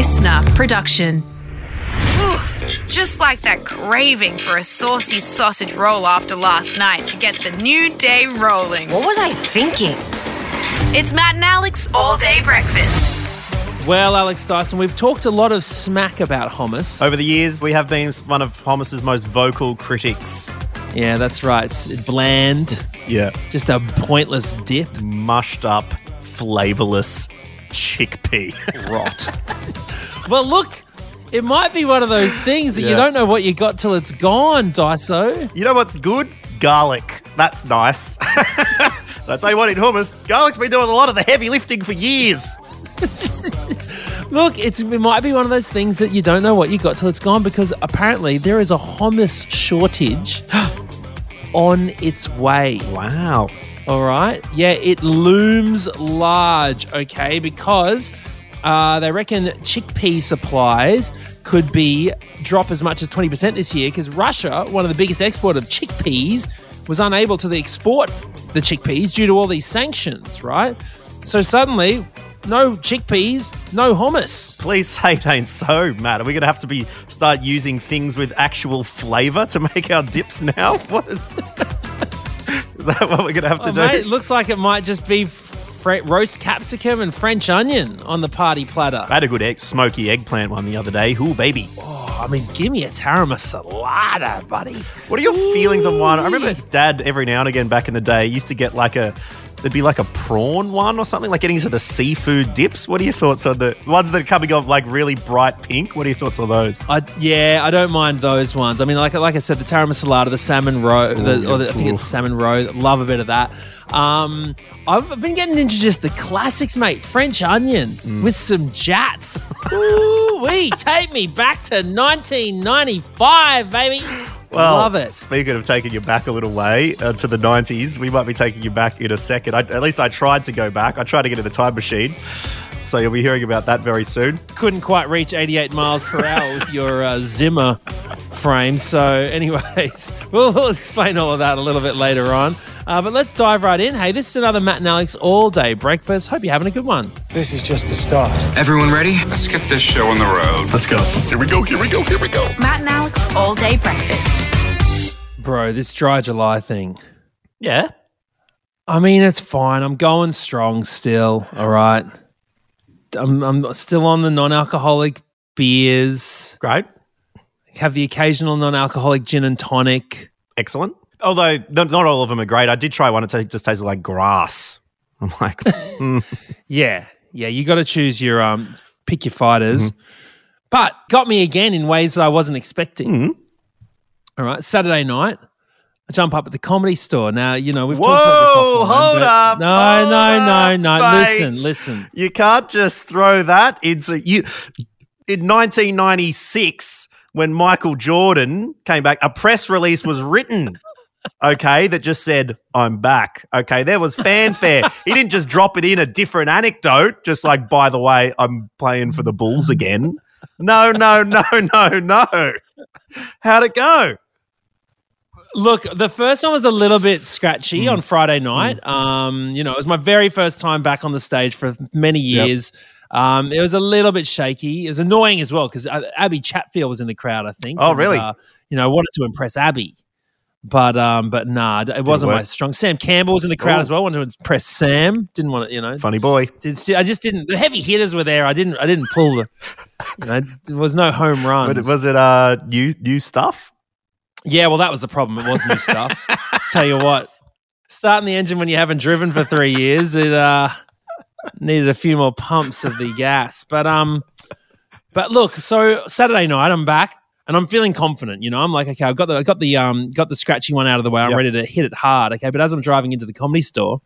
listener production. Just like that craving for a saucy sausage roll after last night to get the new day rolling. What was I thinking? It's Matt and Alex all day breakfast. Well, Alex Dyson, we've talked a lot of smack about hummus. Over the years, we have been one of hummus's most vocal critics. Yeah, that's right. It's bland, Yeah. just a pointless dip. Mushed up, flavorless chickpea. Rot. well, look, it might be one of those things that you don't know what you got till it's gone, Dyso. you know what's good? Garlic. That's nice. I tell you what, in hummus, garlic's been doing a lot of the heavy lifting for years. Look, it's, it might be one of those things that you don't know what you got till it's gone because apparently there is a hummus shortage on its way. Wow. All right. Yeah, it looms large, okay, because uh, they reckon chickpea supplies could be drop as much as 20% this year because Russia, one of the biggest export of chickpeas, was unable to export the chickpeas due to all these sanctions, right? So suddenly, no chickpeas, no hummus. Please say it ain't so, Matt. Are we going to have to be start using things with actual flavour to make our dips now? What is, is that what we're going to have to Oh, do? mate, it looks like it might just be roast capsicum and French onion on the party platter. I had a good egg, smoky eggplant one the other day. Ooh, baby. Oh, I mean, give me a taramasalata, buddy. What are your feelings on one? I remember Dad every now and again back in the day used to get like a there'd be like a prawn one or something, like getting into the seafood dips. What are your thoughts on the ones that are coming off like really bright pink? What are your thoughts on those? I, yeah, I don't mind those ones. I mean, like like I said, the taramasalata, the salmon roe, the, or the, I think it's salmon roe. Love a bit of that. Um, I've been getting into just the classics, mate. French onion Mm. with some Jatz. Ooh, wee, take me back to 1995, baby. Well, Love it. Speaking of taking you back a little way uh, to the 90s, we might be taking you back in a second. I, at least I tried to go back. I tried to get in the time machine. So you'll be hearing about that very soon. Couldn't quite reach 88 miles per hour with your uh, Zimmer frame. So, anyways, we'll, we'll explain all of that a little bit later on. Uh, but let's dive right in. Hey, this is another Matt and Alex all day breakfast. Hope you're having a good one. This is just the start. Everyone ready? Let's get this show on the road. Let's go. Here we go, here we go, here we go. Matt and Alex all day breakfast. Bro, this dry July thing. Yeah. I mean, it's fine. I'm going strong still. All right. I'm, I'm still on the non alcoholic beers, Great. have the occasional non alcoholic gin and tonic. Excellent. Although not not all of them are great. I did try one. It ta- just tasted like grass. I'm like, mm, Yeah, yeah, you got to choose your um, pick your fighters. But got me again in ways that I wasn't expecting. Mm-hmm. All right, Saturday night, I jump up at the comedy store. Now you know we've talked about this whoa, offline, hold up. No, hold no, no, up, no. mate. Listen, listen. You can't just throw that into you. In 1996, when Michael Jordan came back, a press release was written. Okay, that just said, I'm back. Okay, there was fanfare. he didn't just drop it in a different anecdote, just like, by the way, I'm playing for the Bulls again. No, no, no, no, no. How'd it go? Look, the first one was a little bit scratchy Mm. on Friday night. Um, you know, it was my very first time back on the stage for many Yep. years. Um, it was a little bit shaky. It was annoying as well because Abby Chatfield was in the crowd. I think. Oh, And, really? uh, you know, I wanted to impress Abby, but um, but nah, it wasn't my strong. Sam Campbell was in the crowd Oh. as well. I wanted to impress Sam. Didn't want to, you know. Funny boy. Did- I just didn't. The heavy hitters were there. I didn't. I didn't pull the. You know, there was no home runs. But was it uh, new new stuff? Yeah, well, that was the problem. It was new stuff. Tell you what, starting the engine when you haven't driven for three years, it uh, needed a few more pumps of the gas. But um, but look, so Saturday night, I'm back and I'm feeling confident. You know, I'm like, okay, I've got the I got the um got the scratchy one out of the way. I'm Yep. ready to hit it hard. Okay, but as I'm driving into the comedy store,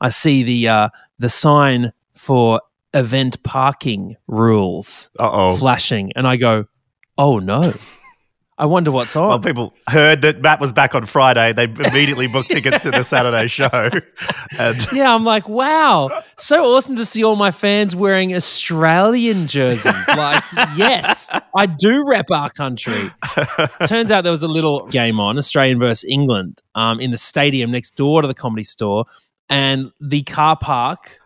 I see the uh the sign for event parking rules Uh oh. flashing, and I go, oh no. I wonder what's on. Well, people heard that Matt was back on Friday. They immediately booked tickets to the Saturday show. And Yeah, I'm like, wow, so awesome to see all my fans wearing Australian jerseys. Like, yes, I do rep our country. Turns out there was a little game on, Australian versus England, um, in the stadium next door to the comedy store, and the car park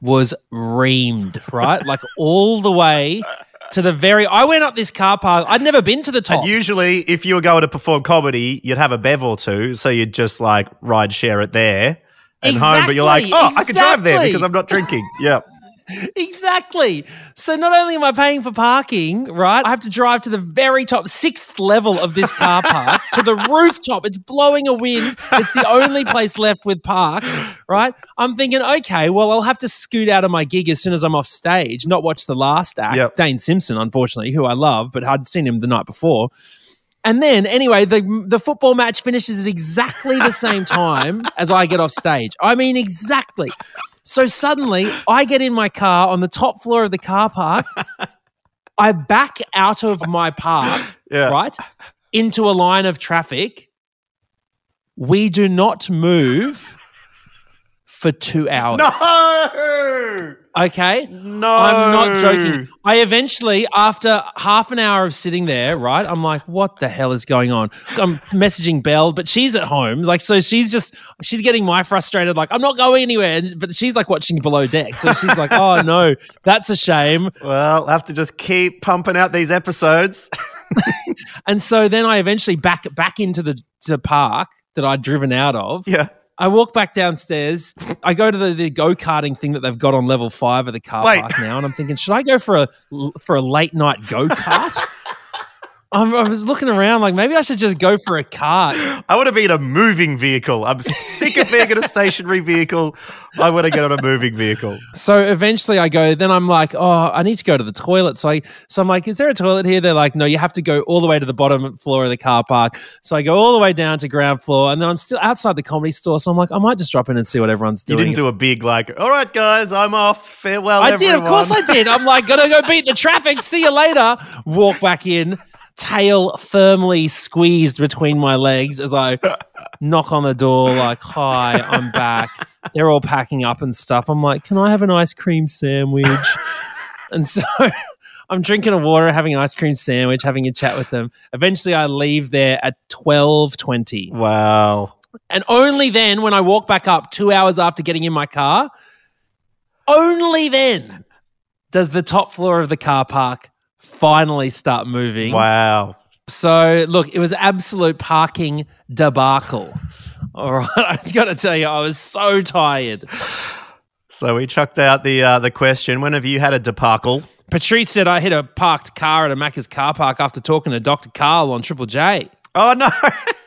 was reamed, right? Like all the way to the very. I went up this car park. I'd never been to the top. And usually, if you were going to perform comedy, you'd have a bev or two, so you'd just like ride share it there and home. But you're like, Exactly, oh, I can drive there because I'm not drinking. Yeah. Exactly. So not only am I paying for parking, right? I have to drive to the very top, sixth level of this car park to the rooftop. It's blowing a wind. It's the only place left with parks, right? I'm thinking, okay, well, I'll have to scoot out of my gig as soon as I'm off stage, not watch the last act. Yep. Dane Simpson, unfortunately, who I love, but I'd seen him the night before. And then, anyway, the the football match finishes at exactly the same time as I get off stage. I mean, exactly. So suddenly, I get in my car on the top floor of the car park. I back out of my park, Yeah. right, into a line of traffic. We do not move for two hours. No. Okay. No. I'm not joking. I eventually, after half an hour of sitting there, right, I'm like, what the hell is going on? I'm messaging Belle, but she's at home. Like, so she's just, she's getting my frustrated, like, I'm not going anywhere. But she's like watching Below Deck. So she's like, oh no, that's a shame. Well, I'll have to just keep pumping out these episodes. And so then I eventually back back into the, to the park that I'd driven out of. yeah. I walk back downstairs. I go to the, the go karting thing that they've got on level five of the car Wait. park now, and I'm thinking, should I go for a for a late night go kart? I'm, I was looking around, like maybe I should just go for a cart. I want to be in a moving vehicle. I'm sick of being in a stationary vehicle. I want to get on a moving vehicle. So eventually, I go. Then I'm like, oh, I need to go to the toilet. So I, so I'm like, is there a toilet here? They're like, no, you have to go all the way to the bottom floor of the car park. So I go all the way down to ground floor, and then I'm still outside the comedy store. So I'm like, I might just drop in and see what everyone's doing. You didn't do a big like, all right, guys, I'm off. Farewell. I did, of course I did. I'm like, gonna go beat the traffic. See you later. Walk back in, tail firmly squeezed between my legs as I knock on the door, like, hi, I'm back. They're all packing up and stuff. I'm like, can I have an ice cream sandwich? and so I'm drinking a water, having an ice cream sandwich, having a chat with them. Eventually I leave there at 1220. Wow. And only then, when I walk back up two hours after getting in my car, only then does the top floor of the car park finally start moving. Wow. So, look, it was absolute parking debacle. All right. I've got to tell you, I was so tired. So we chucked out the uh, the question. When have you had a debacle? Patrice said I hit a parked car at a Macca's car park after talking to Dr. Karl on Triple J. Oh no.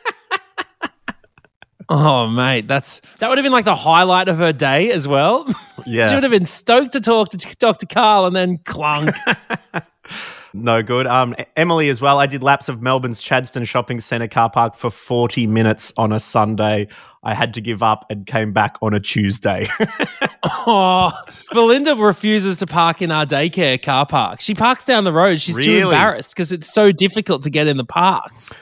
Oh, mate, that's that would have been like the highlight of her day as well. Yeah. she would have been stoked to talk to Dr. Karl and then clunk. No good. Um, Emily as well. I did laps of Melbourne's Chadstone Shopping Centre car park for 40 minutes on a Sunday. I had to give up and came back on a Tuesday. oh, Belinda refuses to park in our daycare car park. She parks down the road. She's too embarrassed because it's so difficult to get in the parks.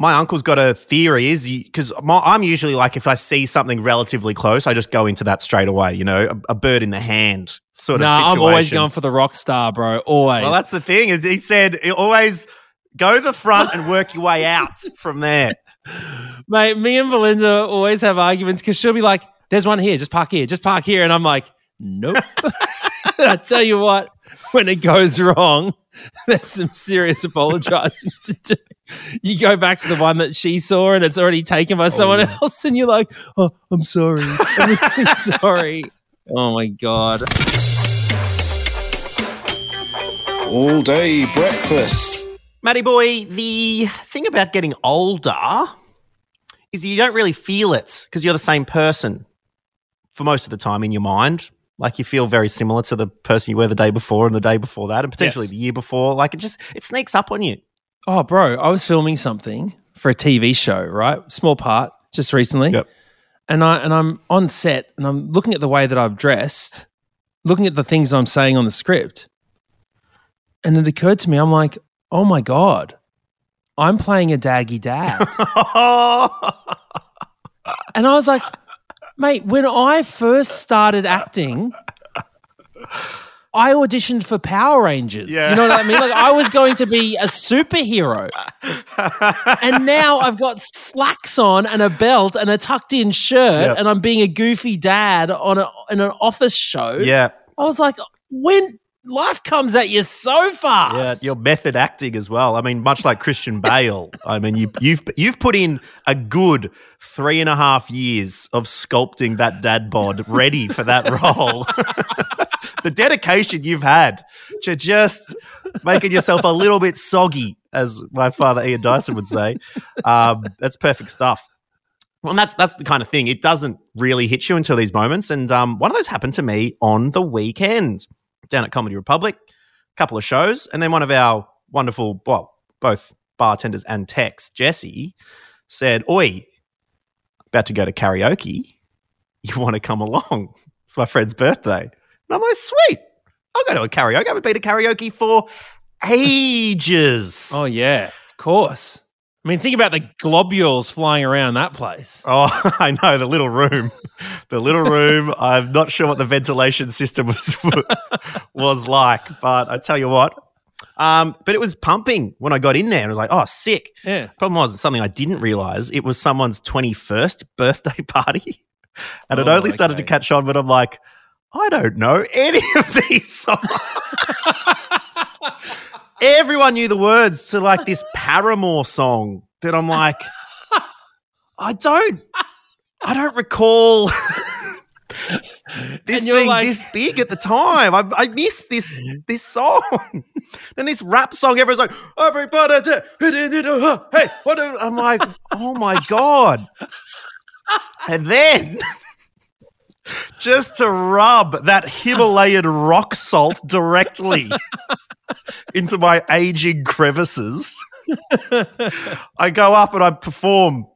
My uncle's got a theory is because I'm usually like if I see something relatively close, I just go into that straight away. You know, a, a bird in the hand sort No, of situation. I'm always going for the rock star, bro. Always. Well, that's the thing. Is he said always go to the front and work your way out from there. Mate, me and Belinda always have arguments because she'll be like, there's one here, just park here, just park here. And I'm like, nope. I tell you what, when it goes wrong, there's some serious apologizing to do. You go back to the one that she saw and it's already taken by oh, someone else, and you're like, oh, I'm sorry. I'm really sorry. Oh my God. All day breakfast. Matty boy, the thing about getting older is you don't really feel it because you're the same person for most of the time in your mind. Like you feel very similar to the person you were the day before and the day before that, and potentially Yes. the year before. Like it just it sneaks up on you. Oh, bro, I was filming something for a TV show, right? Small part, just recently. Yep. And I and I'm on set and I'm looking at the way that I've dressed, looking at the things I'm saying on the script. And it occurred to me, I'm like, oh my God, I'm playing a daggy dad. and I was like, mate, when I first started acting, I auditioned for Power Rangers. Yeah. You know what I mean? Like I was going to be a superhero. and now I've got slacks on and a belt and a tucked in shirt Yep. and I'm being a goofy dad on a in an office show. Yeah. I was like, when life comes at you so fast. Yeah, your method acting as well. I mean, much like Christian Bale. I mean, you, you've you've put in a good three and a half years of sculpting that dad bod ready for that role. the dedication you've had to just making yourself a little bit soggy, as my father Ian Dyson would say. Um, that's perfect stuff. Well, and that's that's the kind of thing. It doesn't really hit you until these moments. And um, one of those happened to me on the weekend down at Comedy Republic. A couple of shows, and then one of our wonderful, well, both bartenders and techs, Jesse, said, "Oi, about to go to karaoke. You want to come along? It's my friend's birthday." And I'm like, "Sweet, I'll go to a karaoke. I haven't been to karaoke for ages." Oh yeah, of course. I mean, think about the globules flying around that place. Oh, I know the little room. The little room. I'm not sure what the ventilation system was was like, but I tell you what. Um, but it was pumping when I got in there, and I was like, "Oh, sick." Yeah. Problem was something I didn't realize. It was someone's 21st birthday party, and it Oh, only started to catch on when I'm like, "I don't know any of these songs." Everyone knew the words to like this Paramore song that I'm like, I don't, I don't recall this being like- this big at the time. I, I missed this this song. then this rap song, everyone's like, everybody, hey, what? I'm like, oh my god. And then. Just to rub that Himalayan rock salt directly into my aging crevices. I go up and I perform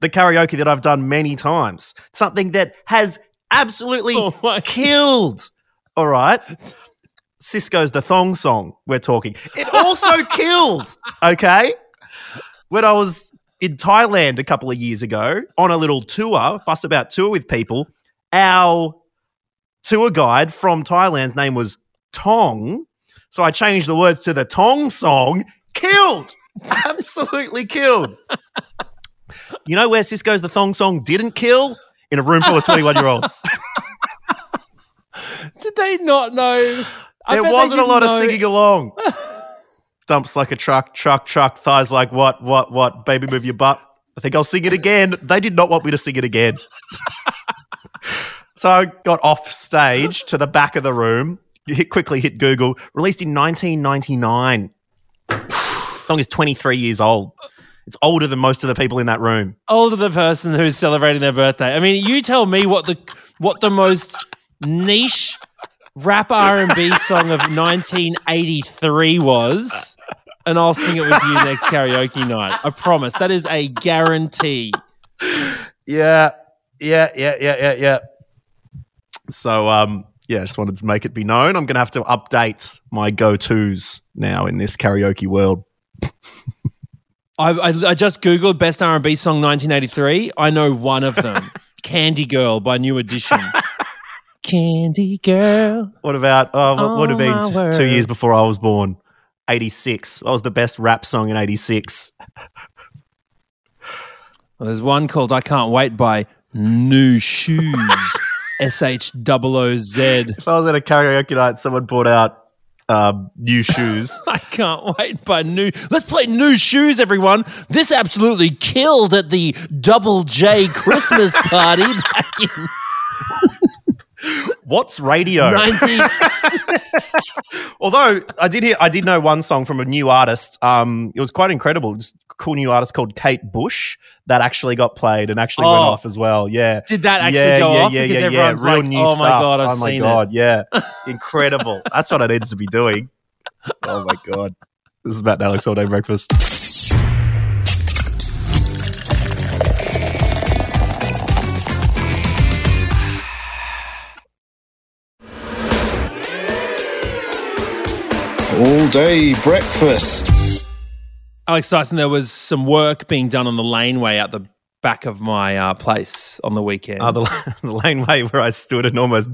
the karaoke that I've done many times. Something that has absolutely Oh killed. All right. Sisqó's the thong song we're talking. It also killed. Okay. When I was in Thailand a couple of years ago on a little tour, bus about tour with people, our tour guide from Thailand's name was Tong. So I changed the words to the Tong song. Killed. Absolutely killed. You know where Sisqó's the Thong song didn't kill? In a room full of 21 year olds. Did they not know? I There wasn't a lot of singing along. Dumps like a truck, truck, truck, thighs like what, what, what, baby move your butt. I think I'll sing it again. They did not want me to sing it again. So I got off stage to the back of the room, hit, quickly hit Google, released in 1999. song is 23 years old. It's older than most of the people in that room. older than the person who's celebrating their birthday. I mean, you tell me what the what the most niche rap R and B song of 1983 was, and I'll sing it with you next karaoke night. I promise. That is a guarantee. Yeah, yeah, yeah, yeah, yeah, yeah. So, um, yeah, I just wanted to make it be known. I'm going to have to update my go-tos now in this karaoke world. I, I, I just googled best R and B song 1983. I know one of them, "Candy Girl" by New Edition. Candy Girl. What about? Oh, what would have been two years before I was born? 86. What was the best rap song in 86? Well, there's one called "I Can't Wait" by Nu Shooz. S H O O Z. If I was at a karaoke night, someone brought out um, Nu Shooz. I can't wait by new. Let's play Nu Shooz, everyone. This absolutely killed at the Double J Christmas party back in What's radio? 19. Although I did hear, I did know one song from a new artist. Um, it was quite incredible. A cool new artist called Kate Bush that actually got played and actually went Oh. off as well. Yeah. Did that actually yeah, go yeah, off? Yeah, Because yeah, yeah. Real like, new "Oh stuff. my God, I've oh my seen it." god, yeah, incredible. That's what I needed to be doing. Oh my god, this is Matt and Alex all day breakfast. All day breakfast. Alex Dyson, there was some work being done on the laneway at the back of my uh, place on the weekend. Uh, the, the laneway where I stood and almost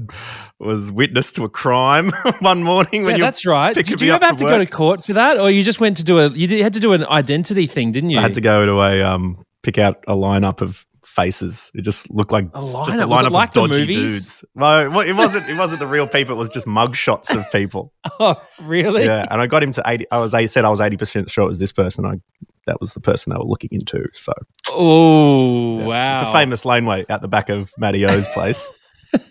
was witness to a crime one morning when yeah, you that's right. Did you ever have to from go to court for that, or you just went to do a? You did, had to do an identity thing, didn't you? I had to go to a um, pick out a lineup of faces. It just looked like A just a lineup? Like of the dodgy movies? dudes. No, it wasn't. It wasn't the real people. It was just mug shots of people. Oh, really? yeah, and I got him to eighty. I was. I said I was eighty percent sure it was this person. I that was the person they were looking into. So Oh, yeah. wow. it's a famous laneway at the back of Matty O's place.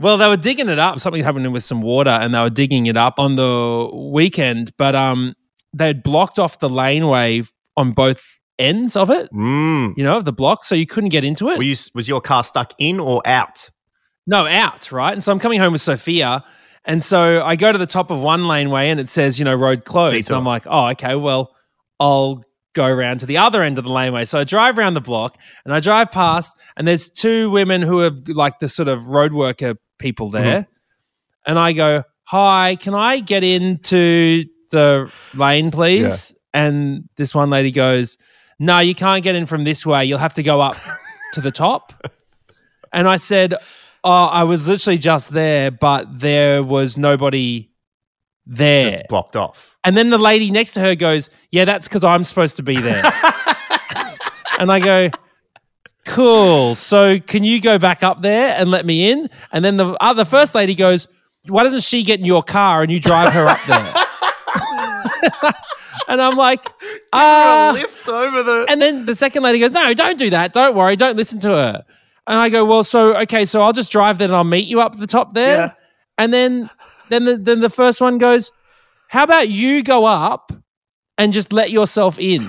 Well, they were digging it up. Something happened with some water, and they were digging it up on the weekend. But um, they'd blocked off the laneway on both ends of it. Mm. You know, of the block, so you couldn't get into it. Were you, was your car stuck in or out? No, out, right? And so I'm coming home with Sophia. And so I go to the top of one laneway and it says, you know, road closed. Detour. And I'm like, oh, okay, well, I'll go around to the other end of the laneway. So I drive around the block and I drive past, and there's two women who are like the sort of road worker people there. And I go, hi, can I get into the lane, please? And this one lady goes, no, you can't get in from this way. You'll have to go up to the top. And I said, Oh, I was literally just there, but there was nobody there. Just blocked off. and then the lady next to her goes, Yeah, that's because I'm supposed to be there. and I go, Cool. So can you go back up there and let me in? And then the the first lady goes, Why doesn't she get in your car and you drive her up there? and I'm like, uh, lift over the. and then the second lady goes, No, don't do that. Don't worry. Don't listen to her. And I go, Well, so, okay, so I'll just drive there and I'll meet you up at the top there. Yeah. And then, then, the, then the first one goes, How about you go up and just let yourself in?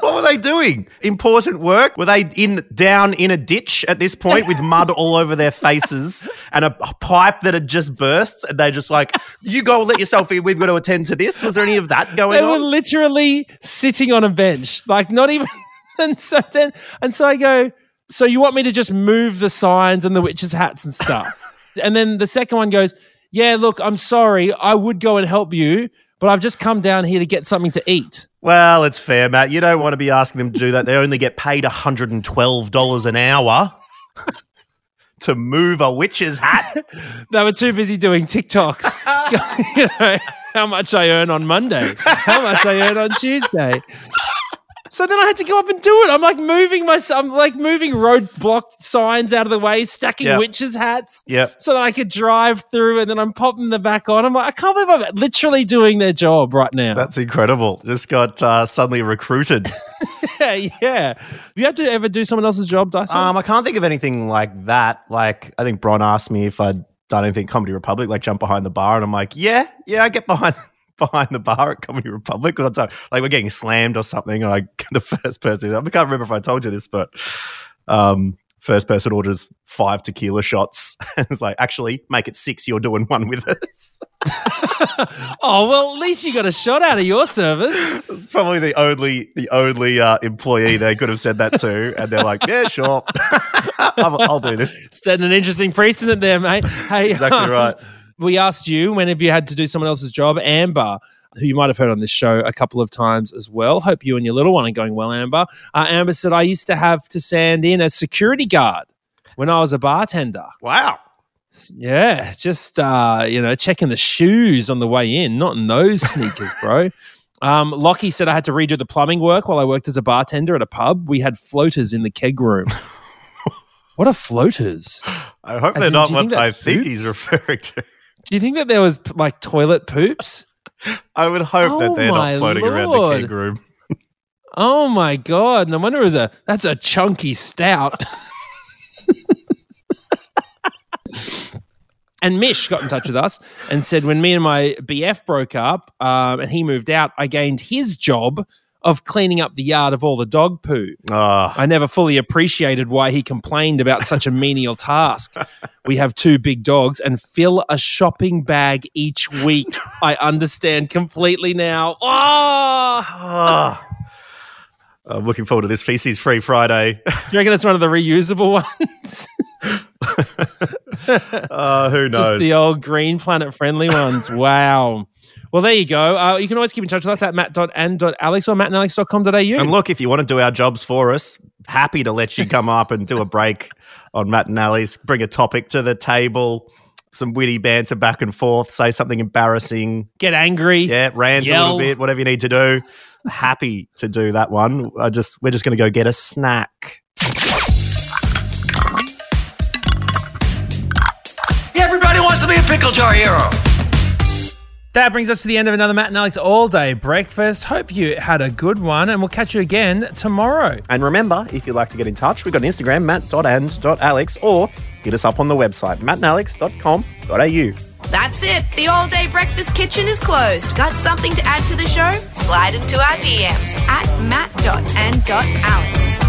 What were they doing? Important work? Were they in down in a ditch at this point with mud all over their faces and a pipe that had just burst? And they're just like, "You go let yourself in. We've got to attend to this." Was there any of that going on? They were literally sitting on a bench, like not even. And so then, and so I go, So you want me to just move the signs and the witches' hats and stuff? and then the second one goes, Yeah, look, I'm sorry. I would go and help you, but I've just come down here to get something to eat. Well, it's fair, Matt. You don't want to be asking them to do that. They only get paid $112 an hour to move a witch's hat. They were too busy doing TikToks. you know, how much I earn on Monday, how much I earn on Tuesday. So then I had to go up and do it. I'm like moving my, I'm like moving roadblock signs out of the way, stacking Yeah. witches' hats, Yep. so that I could drive through. And then I'm popping them back on. I'm like, I can't believe I'm literally doing their job right now. That's incredible. Just got uh, suddenly recruited. yeah, yeah. Have you had to ever do someone else's job, Dyson? Um, I can't think of anything like that. Like, I think Bron asked me if I'd done anything Comedy Republic, like jump behind the bar, and I'm like, yeah, yeah, I get behind behind the bar at Comedy Republic. All the time. Like we're getting slammed or something, and I the first person. I can't remember if I told you this, but um, first person orders five tequila shots. and it's like, actually, make it six. You're doing one with us. oh well, at least you got a shot out of your service. It's probably the only the only uh, employee they could have said that to, and they're like, yeah, sure, I'll, I'll do this. Setting an interesting precedent there, mate. Hey, Exactly um, right. We asked you when have you had to do someone else's job, Amber, who you might have heard on this show a couple of times as well. Hope you and your little one are going well, Amber. Uh, Amber said I used to have to stand in as security guard when I was a bartender. Wow. Yeah, just uh, you know, checking the shoes on the way in, not in those sneakers, bro. Um, Lockie said I had to redo the plumbing work while I worked as a bartender at a pub. We had floaters in the keg room. what are floaters? I hope As they're in, not what I think he's referring to. Do you think that there was like toilet poops? I would hope Oh that they're not floating around the Lord. keg room. Oh my god! No wonder it was a that's a chunky stout. and Mish got in touch with us and said when me and my BF broke up um, and he moved out, I gained his job of cleaning up the yard of all the dog poo. Oh, I never fully appreciated why he complained about such a menial task. We have two big dogs and fill a shopping bag each week. I understand completely now. Oh! oh. I'm looking forward to this feces free Friday. Do you reckon it's one of the reusable ones? uh, who Just knows? the old Green Planet friendly ones. Wow. Well, there you go. Uh, you can always keep in touch with us at matt.and.alex or mattandalex.com.au. and look, if you want to do our jobs for us, happy to let you come up and do a break on Matt and Ali's, bring a topic to the table, some witty banter back and forth, say something embarrassing, Get angry. yeah, rant a little bit, whatever you need to do. Happy to do that one. I just we're just going to go get a snack. Everybody wants to be a pickle jar hero. That brings us to the end of another Matt and Alex all day breakfast. Hope you had a good one, and we'll catch you again tomorrow. And remember, if you'd like to get in touch, we've got an Instagram, matt.and.alex, or hit us up on the website, mattandalex.com.au. That's it. The all day breakfast kitchen is closed. Got something to add to the show? Slide into our DMs at matt.and.alex.